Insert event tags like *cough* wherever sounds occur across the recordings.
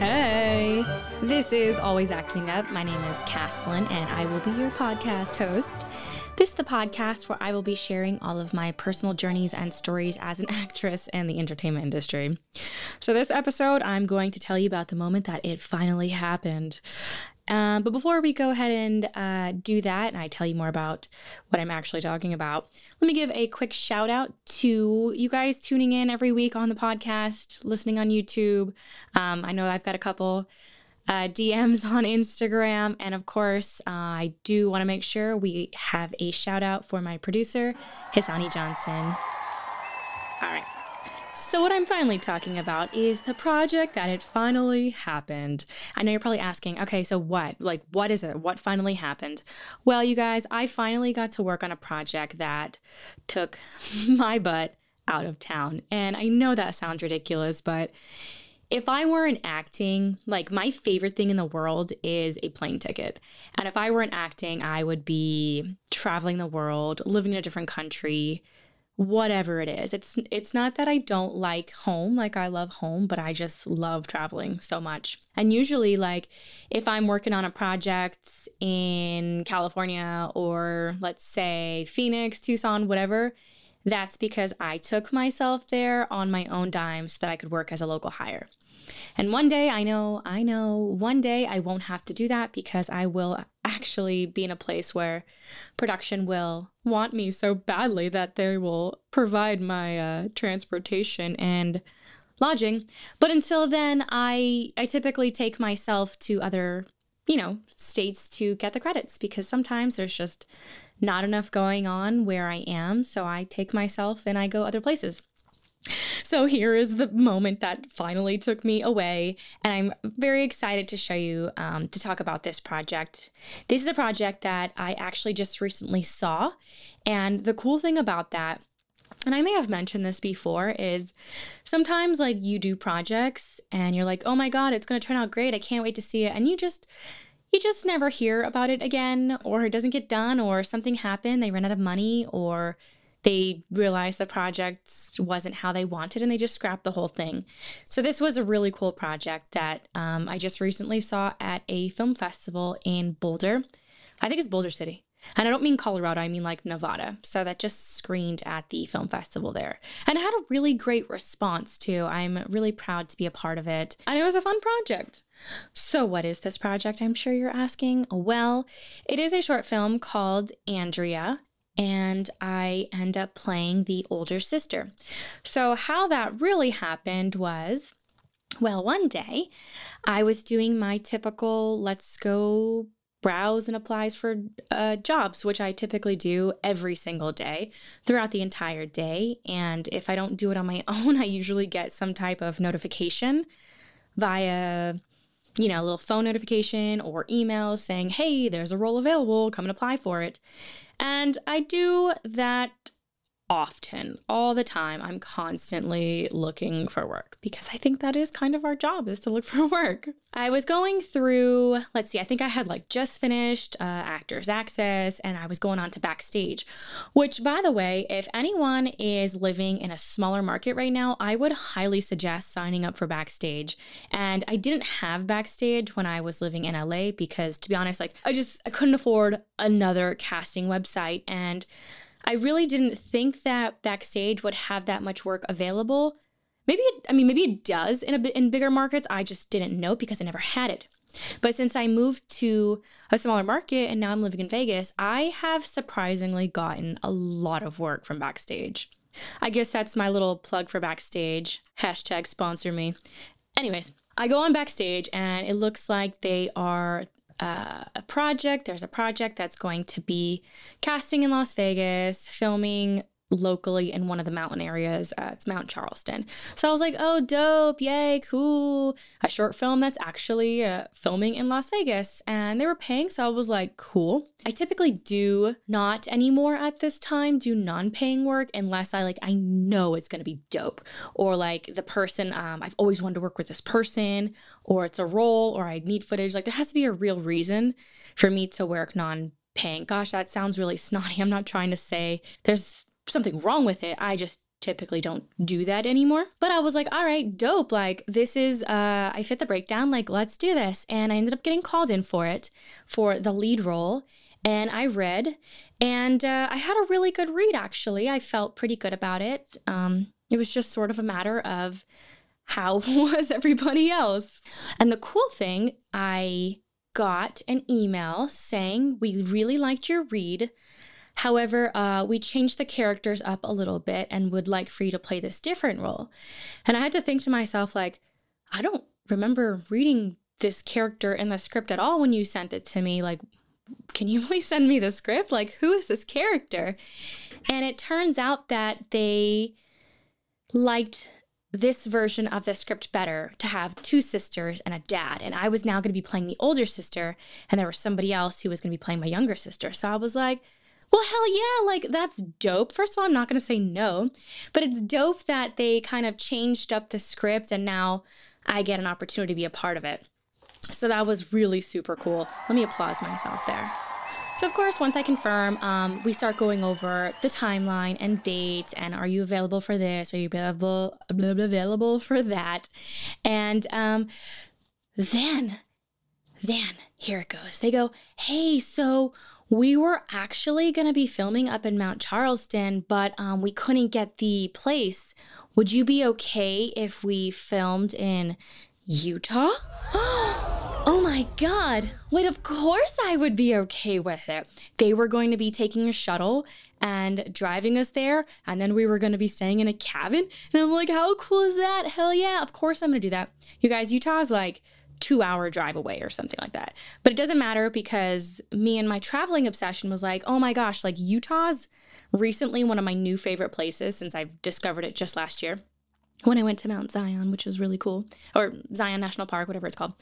Hey, this is Always Acting Up. My name is Caslin, and I will be your podcast host. This is the podcast where I will be sharing all of my personal journeys and stories as an *laughs* actress in the entertainment industry. So, this episode, I'm going to tell you about the moment that it finally happened. Um, but before we go ahead and uh, do that, and I tell you more about what I'm actually talking about, let me give a quick shout out to you guys tuning in every week on the podcast, listening on YouTube. Um, I know I've got a couple uh, DMs on Instagram. And of course, uh, I do want to make sure we have a shout out for my producer, Hisani Johnson. All right. So, what I'm finally talking about is the project that it finally happened. I know you're probably asking, okay, so what? Like, what is it? What finally happened? Well, you guys, I finally got to work on a project that took *laughs* my butt out of town. And I know that sounds ridiculous, but if I weren't acting, like my favorite thing in the world is a plane ticket. And if I weren't acting, I would be traveling the world, living in a different country, whatever it is. It's it's not that I don't like home, like I love home, but I just love traveling so much. And usually like if I'm working on a project in California or let's say Phoenix, Tucson, whatever, that's because I took myself there on my own dime so that I could work as a local hire. And one day, I know, I know, one day I won't have to do that because I will actually be in a place where production will want me so badly that they will provide my uh, transportation and lodging. But until then, I I typically take myself to other, you know, states to get the credits because sometimes there's just not enough going on where I am, so I take myself and I go other places. So here is the moment that finally took me away, and I'm very excited to show you um, to talk about this project. This is a project that I actually just recently saw, and the cool thing about that and I may have mentioned this before is sometimes like you do projects and you're like, "Oh my god, it's going to turn out great. I can't wait to see it." And you just you just never hear about it again or it doesn't get done or something happened, they ran out of money or they realized the project wasn't how they wanted and they just scrapped the whole thing. So, this was a really cool project that um, I just recently saw at a film festival in Boulder. I think it's Boulder City. And I don't mean Colorado, I mean like Nevada. So that just screened at the film festival there. And had a really great response too. I'm really proud to be a part of it. And it was a fun project. So, what is this project? I'm sure you're asking. Well, it is a short film called Andrea and I end up playing the older sister. So, how that really happened was well, one day I was doing my typical let's go browse and applies for uh, jobs, which I typically do every single day throughout the entire day. And if I don't do it on my *laughs* own, I usually get some type of notification via, you know, a little phone notification or email saying, hey, there's a role available, come and apply for it. And I do that often, all the time. I'm constantly looking for work because I think that is kind of our job is to look *laughs* for work. I was going through, let's see, I think I had like just finished uh, Actors Access and I was going on to Backstage, which, by the way, if anyone is living in a smaller market right now, I would highly suggest signing up for Backstage. And I didn't have Backstage when I was living in LA because, to be honest, like I just I couldn't afford another casting website and I really didn't think that Backstage would have that much work available. Maybe it, I mean maybe it does in a in bigger markets. I just didn't know because I never had it. But since I moved to a smaller market and now I'm living in Vegas, I have surprisingly gotten a lot of work from Backstage. I guess that's my little plug for Backstage. Hashtag sponsor me. Anyways, I go on Backstage and it looks like they are uh, a project. There's a project that's going to be casting in Las Vegas, filming locally in one of the mountain areas. Uh, it's Mount Charleston. So I was like, oh, dope, yay, cool. A short film that's actually uh, filming in Las Vegas. And they were paying. So I was like, cool. I typically do not anymore at this time do non-paying work unless I like I know it's gonna be dope or like the person um, I've always wanted to work with this person or it's a role or I need footage like there has to be a real reason for me to work non-paying. Gosh, that sounds really *laughs* snotty. I'm not trying to say there's something wrong with it. I just typically don't do that anymore. But I was like, all right, dope. Like, this is, uh, I fit the breakdown. Like, let's do this. And I ended up getting called in for it for the lead role. And I read, and uh, I had a really good read, actually. I felt pretty good about it. Um, it was just sort of a matter of how *laughs* was everybody else? And the cool thing, I got an email saying, We really liked your read. However, uh, we changed the characters up a little bit and would like for you to play this different role. And I had to think to myself, like, I don't remember reading this character in the script at all when you sent it to me. Like, can you *laughs* please send me the script? Like, who is this character? And it turns out that they liked this version of the script better to have two sisters and a dad. And I was now going to be playing the older sister, and there was somebody else who was going to be playing my younger sister. So I was like, well, hell yeah, like that's dope. First of all, I'm not going to say no, but it's dope that they kind of changed up the script and now I get an opportunity to be a part of it. So that was really super cool. Let me applause myself there. So, of course, once I confirm, um, we start going over the timeline and dates and are you available for this? Are you available, available for that? And um, then, then here it goes. They go, hey, so we were actually going to be filming up in Mount Charleston, but um, we couldn't get the place. Would you be okay if we filmed in Utah? *gasps* Oh my God. Wait, of course I would be okay with it. They were going to be taking a shuttle and driving us there, and then we were going to be staying in a cabin. And I'm like, how cool is that? Hell yeah. Of course I'm going to do that. You guys, Utah's like, two hour drive away or something like that. But it doesn't matter because me and my traveling obsession was like, oh my gosh, like Utah's recently one of my new favorite places since I've discovered it just last year when I went to Mount Zion, which was really cool, or Zion National Park, whatever it's called.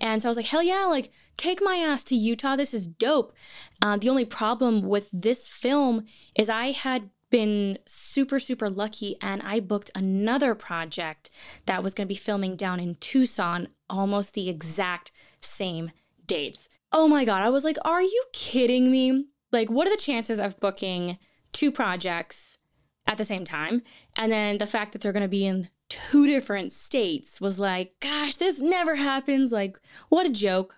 And so I was like, hell yeah, like take my ass to Utah. This is dope. Uh, the only problem with this film is I had been super, super lucky and I booked another project that was going to be filming down in Tucson almost the exact same dates. Oh my God. I was like, are you kidding me? Like, what are the chances of booking two projects? at the same time. And then the fact that they're going to be in two different states was like, gosh, this never happens. Like, what a joke.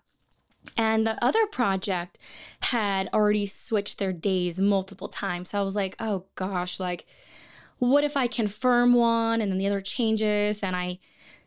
And the other project had already switched their days multiple times. So I was like, oh gosh, like, what if I confirm one and then the other changes? Then I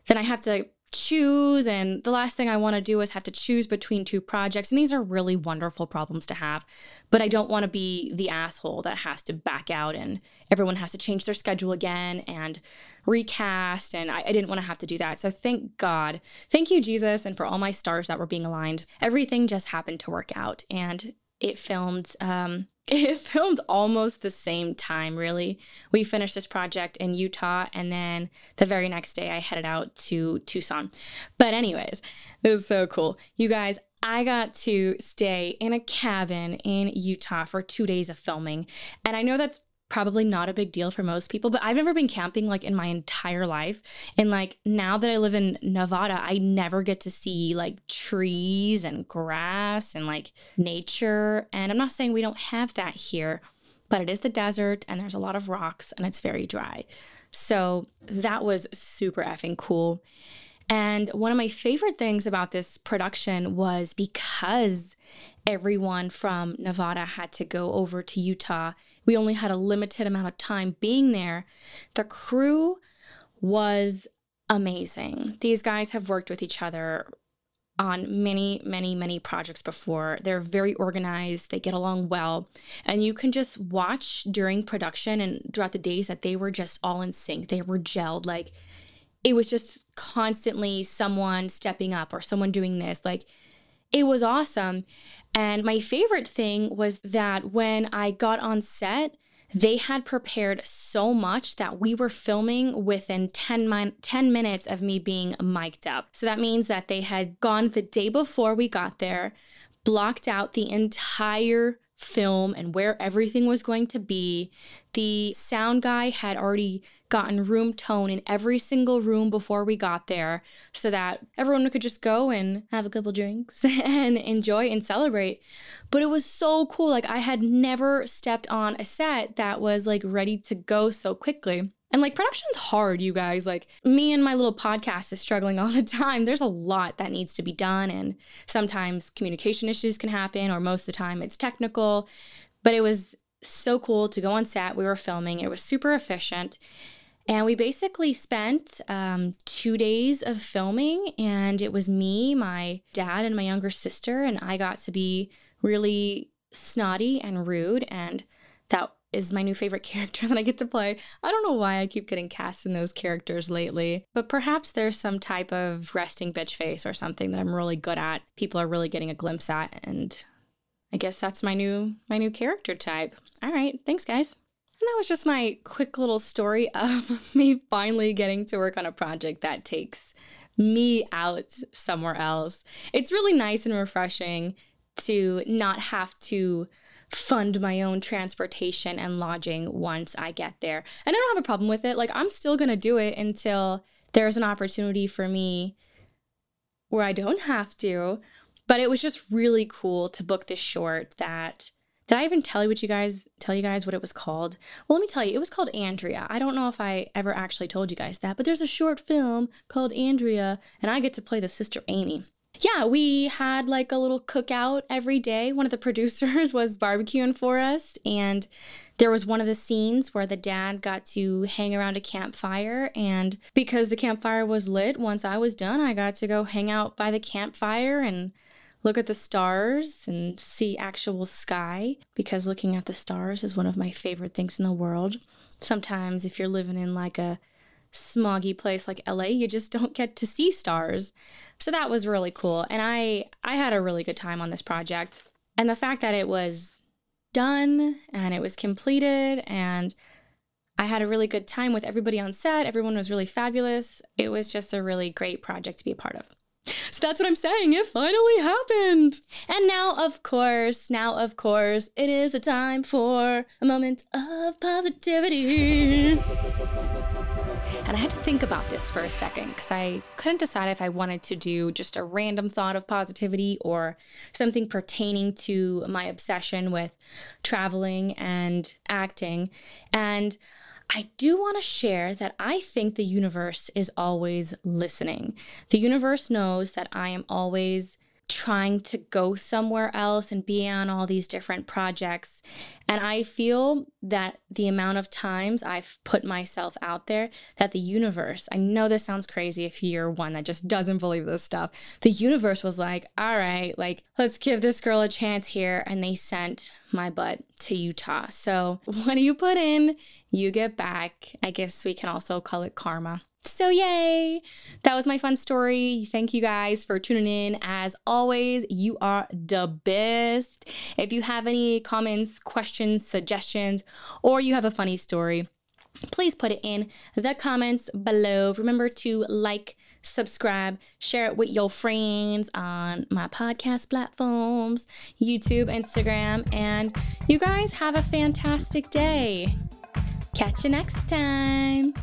then I have to choose and the last thing I want to do is have to choose between two projects and these are really wonderful problems to have but I don't want to be the asshole that has to back out and everyone has to change their schedule again and recast and I, I didn't want to have to do that. So thank God. Thank you Jesus and for all my stars that were being aligned. Everything just happened to work out and it filmed um *laughs* it filmed almost the same time, really. We finished this project in Utah, and then the very next day, I headed out to Tucson. But, anyways, this is so cool. You guys, I got to stay in a cabin in Utah for two days of filming. And I know that's probably not a big deal for most people, but I've never been camping like in my entire life. And like now that I live in Nevada, I never get to see like trees and grass and like nature. And I'm not saying we don't have that here, but it is the desert and there's a lot of rocks and it's very dry. So that was super effing cool. And one of my favorite things about this production was because everyone from Nevada had to go over to Utah. We only had a limited amount of time being there. The crew was amazing. These guys have worked with each other on many, many, many projects before. They're very organized, they get along well, and you can just watch during production and throughout the days that they were just all in sync. They were gelled. Like it was just constantly someone stepping up or someone doing this. Like it was awesome. And my favorite thing was that when I got on set, they had prepared so much that we were filming within 10, min- 10 minutes of me being mic'd up. So that means that they had gone the day before we got there, blocked out the entire film and where everything was going to be. The sound guy had already gotten room tone in every single room before we got there so that everyone could just go and have a couple drinks *laughs* and enjoy and celebrate. But it was so cool. Like I had never stepped on a set that was like ready to go so quickly. And like production's hard, you guys. Like me and my little podcast is struggling *laughs* all the time. There's a lot that needs to be done. And sometimes communication issues can happen, or most of the time it's technical. But it was so cool to go on set. We were filming, it was super efficient. And we basically spent um, two days of filming, and it was me, my dad, and my younger sister. And I got to be really snotty and rude. And that is my new favorite *laughs* character that I get to play. I don't know why I keep getting cast in those characters lately, but perhaps there's some type of resting bitch face or something that I'm really good at. People are really getting a glimpse at, and I guess that's my new my new character type. All right, thanks guys. And that was just my quick little story *laughs* of me finally getting to work on a project that takes me out somewhere else. It's really nice and refreshing to not have to fund my own transportation and lodging once I get there. And I don't have a problem with it. Like, I'm still going to do it until there's an opportunity for me where I don't have to. But it was just really cool to book this short that. Did I even tell you what you guys tell you guys what it was called? Well, let me tell you, it was called Andrea. I don't know if I ever actually told you guys that, but there's a short film called Andrea, and I get to play the sister Amy yeah, we had like a little cookout every day. One of the *laughs* producers was barbecuing for us, and there was one of the scenes where the dad got to hang around a campfire. And because the campfire was lit, once I was done, I got to go hang out by the campfire and look at the stars and see actual sky because looking at the stars is one of my favorite things in the world. Sometimes, if you're living in like a smoggy place like LA, you just don't get to see stars. So that was really cool. And I I had a really good time on this project. And the fact that it was done and it was completed and I had a really good time with everybody on set. Everyone was really fabulous. It was just a really great project to be a part of. So that's what I'm saying. It finally happened. And now, of course, now, of course, it is a time for a moment of positivity. *laughs* And I had to think about this for a second because I couldn't decide if I wanted to do just a random thought of positivity or something pertaining to my obsession with traveling and acting. And I do want to share that I think the universe is always listening. The universe knows that I am always trying to go somewhere else and be on all these different projects. And I feel that the amount of times I've put myself out there, that the universe, I know this sounds crazy if you're one that just doesn't believe this stuff. The universe was like, all right, like, let's give this girl a chance here. And they sent my butt to Utah. So *laughs* what do you put in? You get back. I guess we can also call it karma. So, yay! That was my fun story. Thank you guys for tuning in. As always, you are the best. If you have any comments, questions, suggestions, or you have a funny story, please put it in the comments below. Remember to like, subscribe, share it with your friends on my podcast platforms, YouTube, Instagram, and you guys have a fantastic day. Catch you next time.